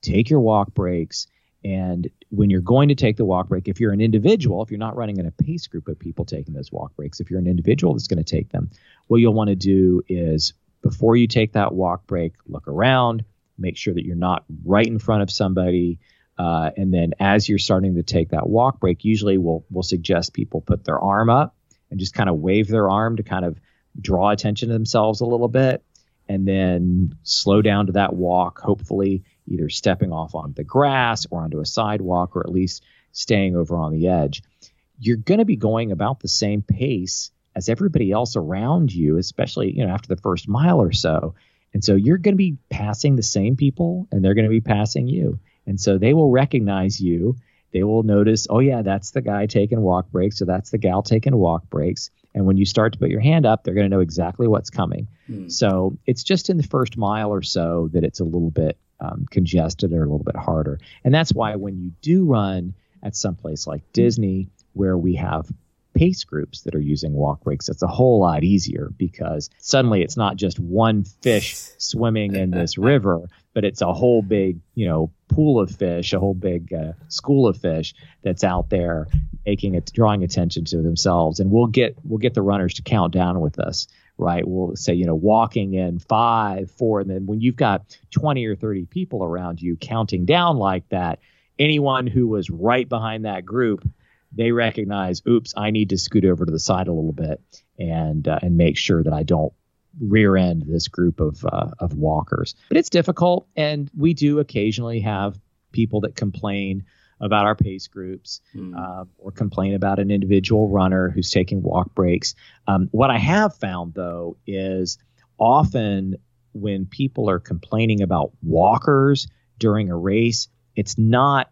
take your walk breaks. And when you're going to take the walk break, if you're an individual, if you're not running in a pace group of people taking those walk breaks, if you're an individual that's going to take them, what you'll want to do is before you take that walk break, look around, make sure that you're not right in front of somebody. Uh, and then as you're starting to take that walk break, usually we'll we'll suggest people put their arm up and just kind of wave their arm to kind of draw attention to themselves a little bit, and then slow down to that walk. Hopefully, either stepping off on the grass or onto a sidewalk, or at least staying over on the edge. You're going to be going about the same pace as everybody else around you, especially you know after the first mile or so. And so you're going to be passing the same people, and they're going to be passing you. And so they will recognize you. They will notice, oh, yeah, that's the guy taking walk breaks, or that's the gal taking walk breaks. And when you start to put your hand up, they're going to know exactly what's coming. Hmm. So it's just in the first mile or so that it's a little bit um, congested or a little bit harder. And that's why when you do run at some place like Disney, where we have pace groups that are using walk breaks, it's a whole lot easier because suddenly it's not just one fish swimming in this river, but it's a whole big, you know, pool of fish, a whole big uh, school of fish that's out there making it, drawing attention to themselves. And we'll get we'll get the runners to count down with us, right? We'll say, you know, walking in five, four, and then when you've got 20 or 30 people around you counting down like that, anyone who was right behind that group they recognize, oops, I need to scoot over to the side a little bit and uh, and make sure that I don't rear end this group of uh, of walkers. But it's difficult, and we do occasionally have people that complain about our pace groups mm. uh, or complain about an individual runner who's taking walk breaks. Um, what I have found though is often when people are complaining about walkers during a race, it's not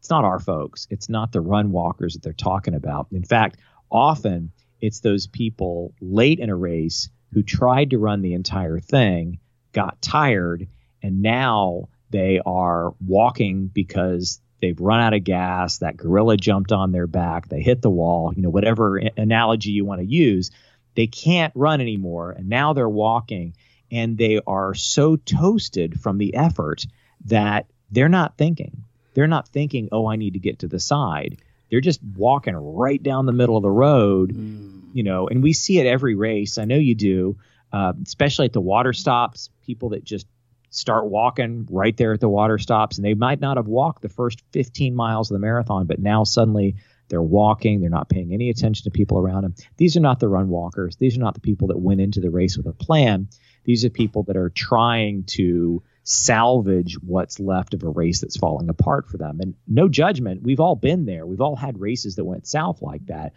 it's not our folks. It's not the run walkers that they're talking about. In fact, often it's those people late in a race who tried to run the entire thing, got tired, and now they are walking because they've run out of gas. That gorilla jumped on their back. They hit the wall. You know, whatever analogy you want to use, they can't run anymore. And now they're walking and they are so toasted from the effort that they're not thinking they're not thinking, oh, I need to get to the side. They're just walking right down the middle of the road, mm. You know, and we see it every race. I know you do, uh, especially at the water stops, people that just start walking right there at the water stops, and they might not have walked the first 15 miles of the marathon, but now suddenly they're walking, they're not paying any attention to people around them. These are not the run walkers. These are not the people that went into the race with a plan. These are people that are trying to salvage what's left of a race that's falling apart for them. And no judgment, we've all been there. We've all had races that went south like that.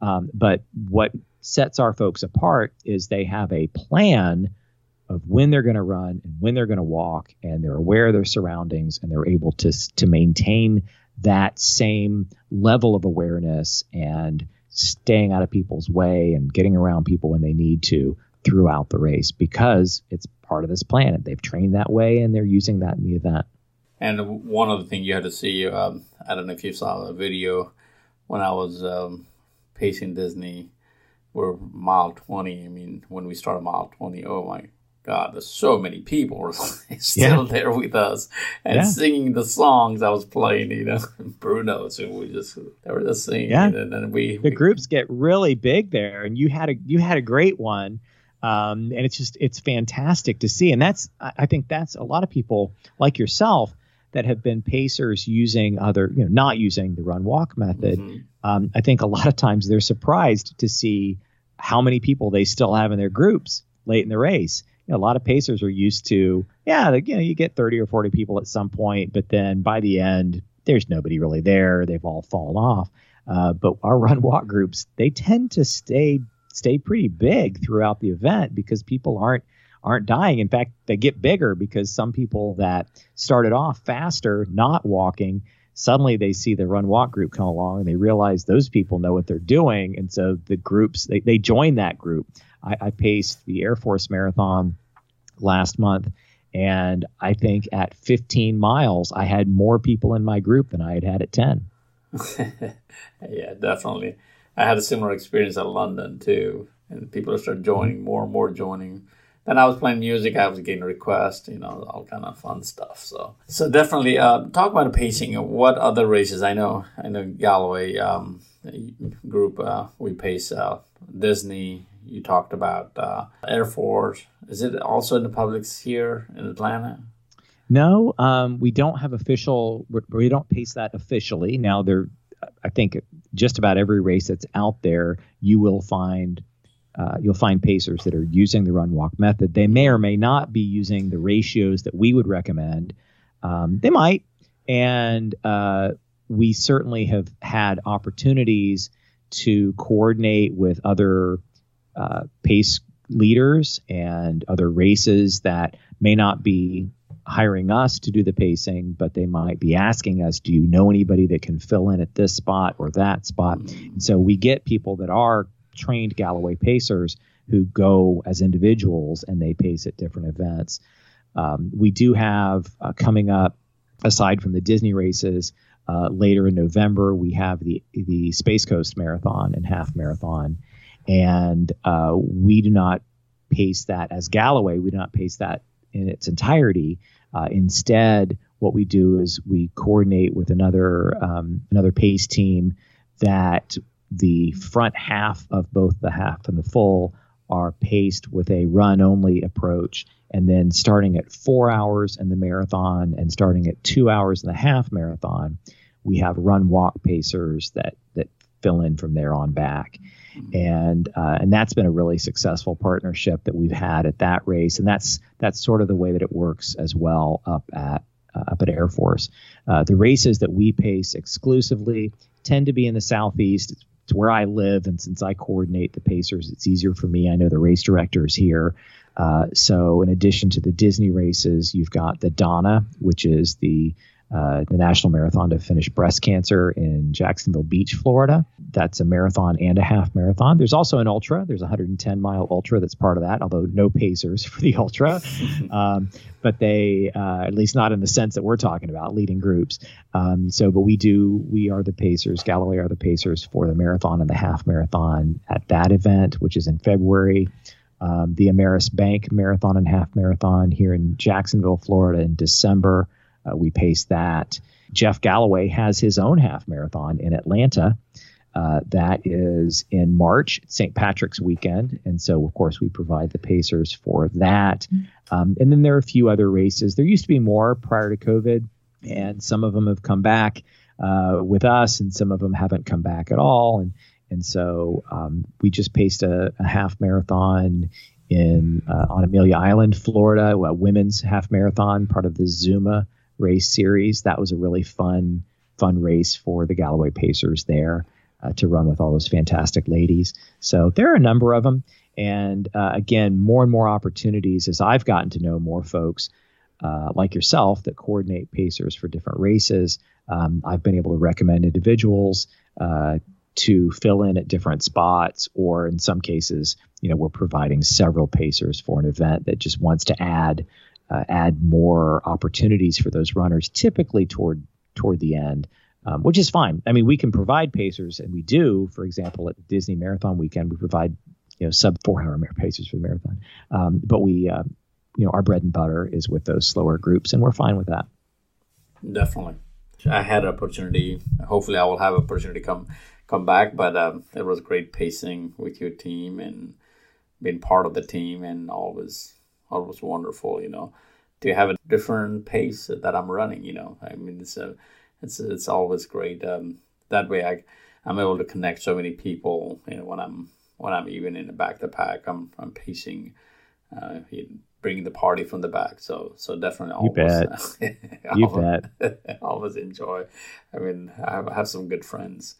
Um, but what sets our folks apart is they have a plan of when they're going to run and when they're going to walk, and they're aware of their surroundings, and they're able to to maintain that same level of awareness and staying out of people's way and getting around people when they need to throughout the race because it's part of this planet. They've trained that way and they're using that in the event. And one other thing you had to see, um, I don't know if you saw the video when I was um, pacing Disney, we're mile 20. I mean, when we started mile 20, oh my, God, there's so many people still yeah. there with us and yeah. singing the songs I was playing, you know, Bruno's, and we just they were just singing, yeah. and then we the we, groups get really big there, and you had a you had a great one, um, and it's just it's fantastic to see, and that's I think that's a lot of people like yourself that have been pacers using other, you know, not using the run walk method. Mm-hmm. Um, I think a lot of times they're surprised to see how many people they still have in their groups late in the race know, a lot of pacers are used to, yeah, you know, you get 30 or 40 people at some point, but then by the end, there's nobody really there. They've all fallen off. Uh, but our run walk groups, they tend to stay stay pretty big throughout the event because people aren't aren't dying. In fact, they get bigger because some people that started off faster, not walking, suddenly they see the run walk group come along and they realize those people know what they're doing. And so the groups, they, they join that group. I, I paced the Air Force Marathon last month. And I think at 15 miles, I had more people in my group than I had had at 10. yeah, definitely. I had a similar experience at London too. And people started joining, more and more joining. Then I was playing music. I was getting requests, you know, all kind of fun stuff. So, so definitely uh, talk about the pacing. What other races? I know, I know Galloway um, group. Uh, we pace uh, Disney, you talked about uh, Air Force. Is it also in the Publix here in Atlanta? No, um, we don't have official. We don't pace that officially. Now, there, I think just about every race that's out there, you will find uh, you'll find pacers that are using the run walk method. They may or may not be using the ratios that we would recommend. Um, they might, and uh, we certainly have had opportunities to coordinate with other uh, pace leaders and other races that may not be hiring us to do the pacing, but they might be asking us, do you know anybody that can fill in at this spot or that spot? And so we get people that are trained Galloway pacers who go as individuals and they pace at different events. Um, we do have uh, coming up, aside from the Disney races, uh, later in November, we have the the Space Coast Marathon and Half Marathon and uh, we do not pace that as Galloway. We do not pace that in its entirety. Uh, instead, what we do is we coordinate with another um, another pace team that the front half of both the half and the full are paced with a run only approach and then starting at four hours in the marathon and starting at two hours in the half marathon we have run walk pacers that that fill in from there on back and uh, and that's been a really successful partnership that we've had at that race, and that's that's sort of the way that it works as well up at uh, up at Air Force. Uh, the races that we pace exclusively tend to be in the southeast. It's where I live, and since I coordinate the pacers, it's easier for me. I know the race directors here. Uh, so, in addition to the Disney races, you've got the Donna, which is the uh, the National Marathon to finish breast cancer in Jacksonville Beach, Florida. That's a marathon and a half marathon. There's also an ultra. There's a 110 mile ultra that's part of that, although no pacers for the ultra. um, but they, uh, at least not in the sense that we're talking about, leading groups. Um, so, but we do, we are the pacers. Galloway are the pacers for the marathon and the half marathon at that event, which is in February. Um, the Ameris Bank Marathon and Half Marathon here in Jacksonville, Florida in December. Uh, we pace that. Jeff Galloway has his own half marathon in Atlanta. Uh, that is in March, St. Patrick's weekend. And so, of course, we provide the Pacers for that. Um, and then there are a few other races. There used to be more prior to COVID, and some of them have come back uh, with us, and some of them haven't come back at all. And and so um, we just paced a, a half marathon in uh, on Amelia Island, Florida, a women's half marathon, part of the Zooma race series. That was a really fun, fun race for the Galloway Pacers there uh, to run with all those fantastic ladies. So there are a number of them. And uh, again, more and more opportunities as I've gotten to know more folks uh, like yourself that coordinate Pacers for different races. Um, I've been able to recommend individuals uh, to fill in at different spots, or in some cases, you know, we're providing several Pacers for an event that just wants to add uh, add more opportunities for those runners, typically toward toward the end, um, which is fine. I mean, we can provide pacers, and we do. For example, at Disney Marathon Weekend, we provide you know sub four hour pacers for the marathon, um, but we uh, you know our bread and butter is with those slower groups, and we're fine with that. Definitely, I had an opportunity. Hopefully, I will have an opportunity to come come back. But um, it was great pacing with your team and being part of the team, and always always wonderful. You know, to have a different pace that I'm running. You know, I mean, it's a, it's it's always great. Um, that way, I I'm able to connect so many people. You know, when I'm when I'm even in the back of the pack, I'm I'm pacing, uh, bringing the party from the back. So so definitely always, you bet. you bet. always enjoy. I mean, I have, I have some good friends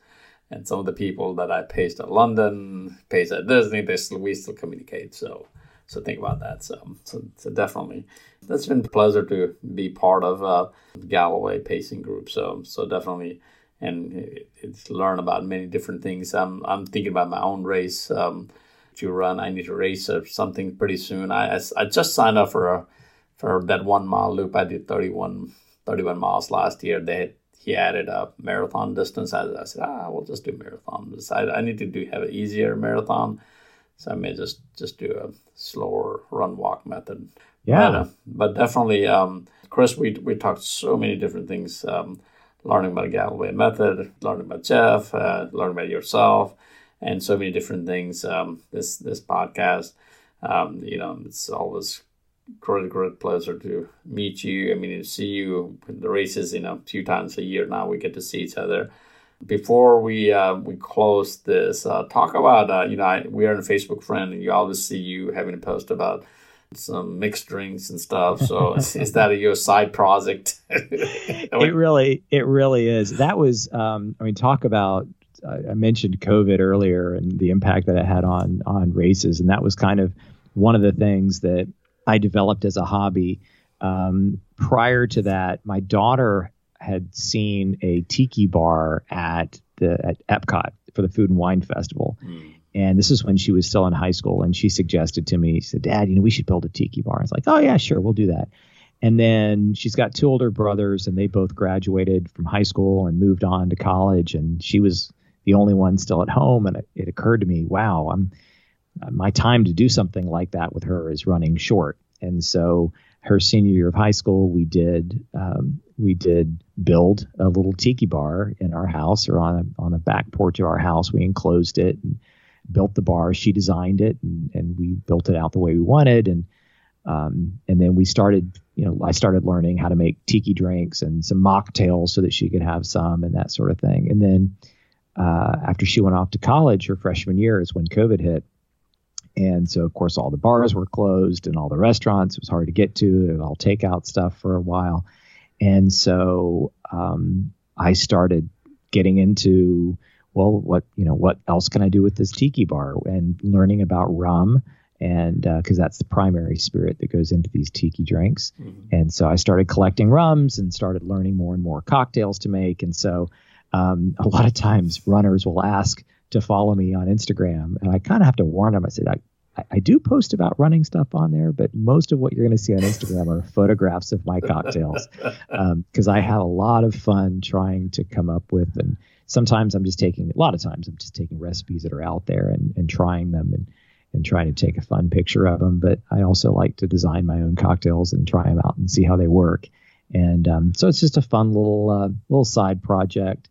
and some of the people that I paced at London, paced at Disney, they still we still communicate. So so think about that. So so, so definitely, that's been a pleasure to be part of uh, Galloway pacing group. So so definitely, and it's learn about many different things. I'm I'm thinking about my own race. Um, to run, I need to race something pretty soon. I, I, I just signed up for a for that one mile loop. I did 31, 31 miles last year. They he added a marathon distance. I, I said, ah, we'll just do marathon. I, I need to do have an easier marathon, so I may just just do a slower run walk method. Yeah, but, uh, but definitely, um, Chris, we we talked so many different things. Um, learning about the Galloway method, learning about Jeff, uh, learning about yourself, and so many different things. Um, this this podcast, um, you know, it's always great, great pleasure to meet you. I mean, to see you in the races, you know, two times a year now. We get to see each other. Before we uh, we close this, uh, talk about uh, you know I, we are a Facebook friend, and you always see you having a post about some mixed drinks and stuff. So is that a, your side project? it really it really is. That was um, I mean talk about I mentioned COVID earlier and the impact that it had on on races, and that was kind of one of the things that I developed as a hobby. Um, prior to that, my daughter had seen a tiki bar at the at Epcot for the Food and Wine Festival. Mm. And this is when she was still in high school, and she suggested to me, she said, "Dad, you know, we should build a tiki bar." I was like, "Oh yeah, sure, we'll do that." And then she's got two older brothers, and they both graduated from high school and moved on to college. And she was the only one still at home. And it, it occurred to me, wow, I'm uh, my time to do something like that with her is running short. And so her senior year of high school, we did um, we did build a little tiki bar in our house or on a on a back porch of our house. We enclosed it and built the bar. She designed it and, and we built it out the way we wanted. And um, and then we started, you know, I started learning how to make tiki drinks and some mocktails so that she could have some and that sort of thing. And then uh, after she went off to college, her freshman year is when COVID hit. And so, of course, all the bars were closed and all the restaurants. It was hard to get to. and all takeout stuff for a while. And so um, I started getting into, well, what, you know, what else can I do with this tiki bar and learning about rum and because uh, that's the primary spirit that goes into these tiki drinks. Mm-hmm. And so I started collecting rums and started learning more and more cocktails to make. And so um, a lot of times runners will ask to follow me on Instagram, and I kind of have to warn them. I said, I, I do post about running stuff on there, but most of what you're going to see on Instagram are photographs of my cocktails because um, I have a lot of fun trying to come up with. And sometimes I'm just taking, a lot of times I'm just taking recipes that are out there and, and trying them and, and trying to take a fun picture of them. But I also like to design my own cocktails and try them out and see how they work. And um, so it's just a fun little uh, little side project.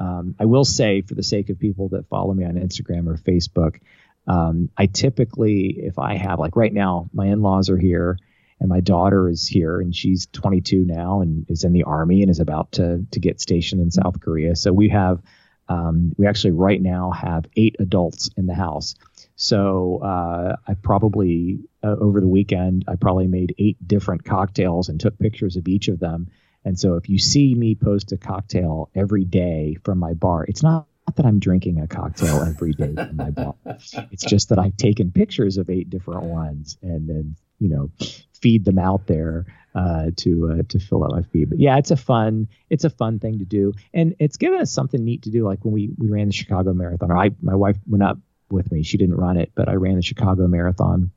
Um, I will say, for the sake of people that follow me on Instagram or Facebook, um, I typically, if I have, like right now, my in laws are here and my daughter is here and she's 22 now and is in the army and is about to, to get stationed in South Korea. So we have, um, we actually right now have eight adults in the house. So uh, I probably, uh, over the weekend, I probably made eight different cocktails and took pictures of each of them and so if you see me post a cocktail every day from my bar, it's not that I'm drinking a cocktail every day from my bar. It's just that I've taken pictures of eight different ones and then, you know, feed them out there uh, to uh, to fill out my feed. But yeah, it's a fun it's a fun thing to do, and it's given us something neat to do. Like when we we ran the Chicago Marathon, or I my wife went up with me. She didn't run it, but I ran the Chicago Marathon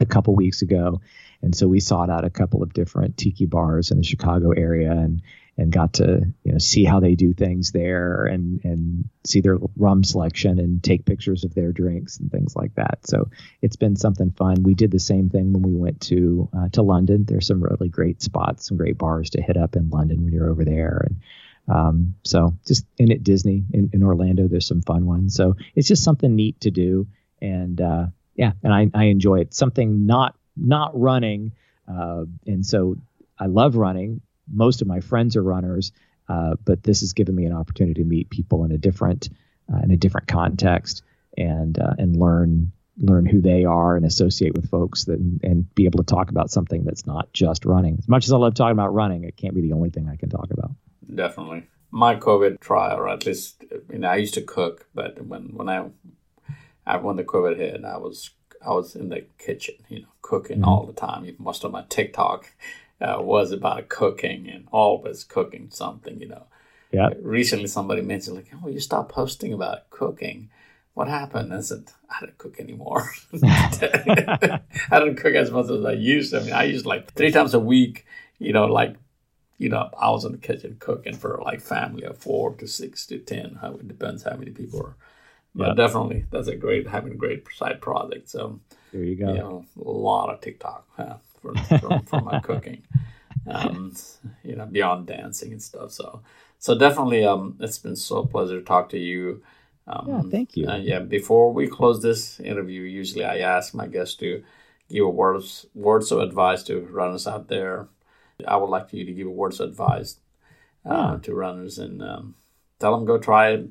a couple weeks ago, and so we sought out a couple of different tiki bars in the Chicago area and and got to you know see how they do things there and and see their rum selection and take pictures of their drinks and things like that. So it's been something fun. We did the same thing when we went to uh, to London. There's some really great spots, some great bars to hit up in London when you're over there and. Um, so just in at Disney in, in Orlando, there's some fun ones. So it's just something neat to do, and uh, yeah, and I, I enjoy it. Something not not running, uh, and so I love running most of my friends are runners, uh, but this has given me an opportunity to meet people in a different uh, in a different context and uh, and learn learn who they are and associate with folks that and be able to talk about something that's not just running. As much as I love talking about running, it can't be the only thing I can talk about. Definitely. My COVID trial, or at least you know, I used to cook, but when when I, I when the COVID hit, I was I was in the kitchen, you know, cooking mm-hmm. all the time. Even most of my TikTok uh, was about cooking and always cooking something, you know. Yeah. Recently, somebody mentioned like, "Oh, you stopped posting about cooking. What happened?" I said, "I don't cook anymore. I don't cook as much as I used. To. I mean, I used like three times a week. You know, like, you know, I was in the kitchen cooking for like family of four to six to ten. How it depends how many people are. But yeah. definitely, that's a great having a great side project. So there you go. You know, a lot of TikTok from, from, from my cooking, um, you know, beyond dancing and stuff. So, so definitely, um, it's been so pleasure to talk to you. Um, yeah, thank you. Uh, yeah, before we close this interview, usually I ask my guests to give a words words of advice to runners out there. I would like for you to give a words of advice uh, to runners and um, tell them go try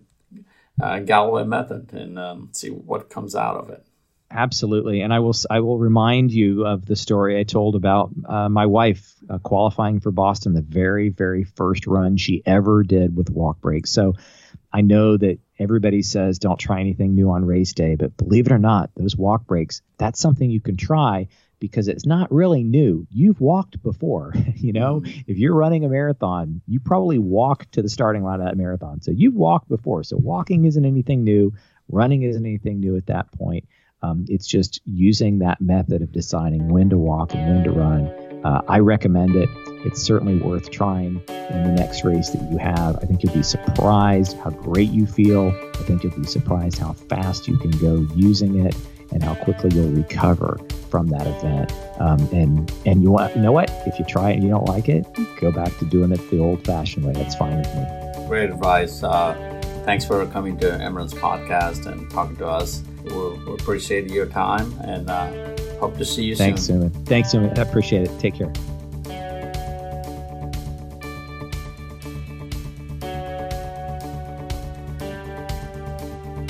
uh, Galloway method and um, see what comes out of it. Absolutely, and I will I will remind you of the story I told about uh, my wife uh, qualifying for Boston, the very very first run she ever did with walk breaks. So I know that everybody says don't try anything new on race day, but believe it or not, those walk breaks that's something you can try because it's not really new. You've walked before, you know. Mm-hmm. If you're running a marathon, you probably walked to the starting line of that marathon, so you've walked before. So walking isn't anything new. Running isn't anything new at that point. Um, it's just using that method of deciding when to walk and when to run. Uh, I recommend it. It's certainly worth trying in the next race that you have. I think you'll be surprised how great you feel. I think you'll be surprised how fast you can go using it and how quickly you'll recover from that event. Um, and and you, want, you know what? If you try it and you don't like it, go back to doing it the old-fashioned way. That's fine with me. Great advice. Uh, thanks for coming to Emirates podcast and talking to us. We'll, we appreciate your time and uh, hope to see you Thanks, soon. Thanks, Sumit. Thanks, Sumit. I appreciate it. Take care.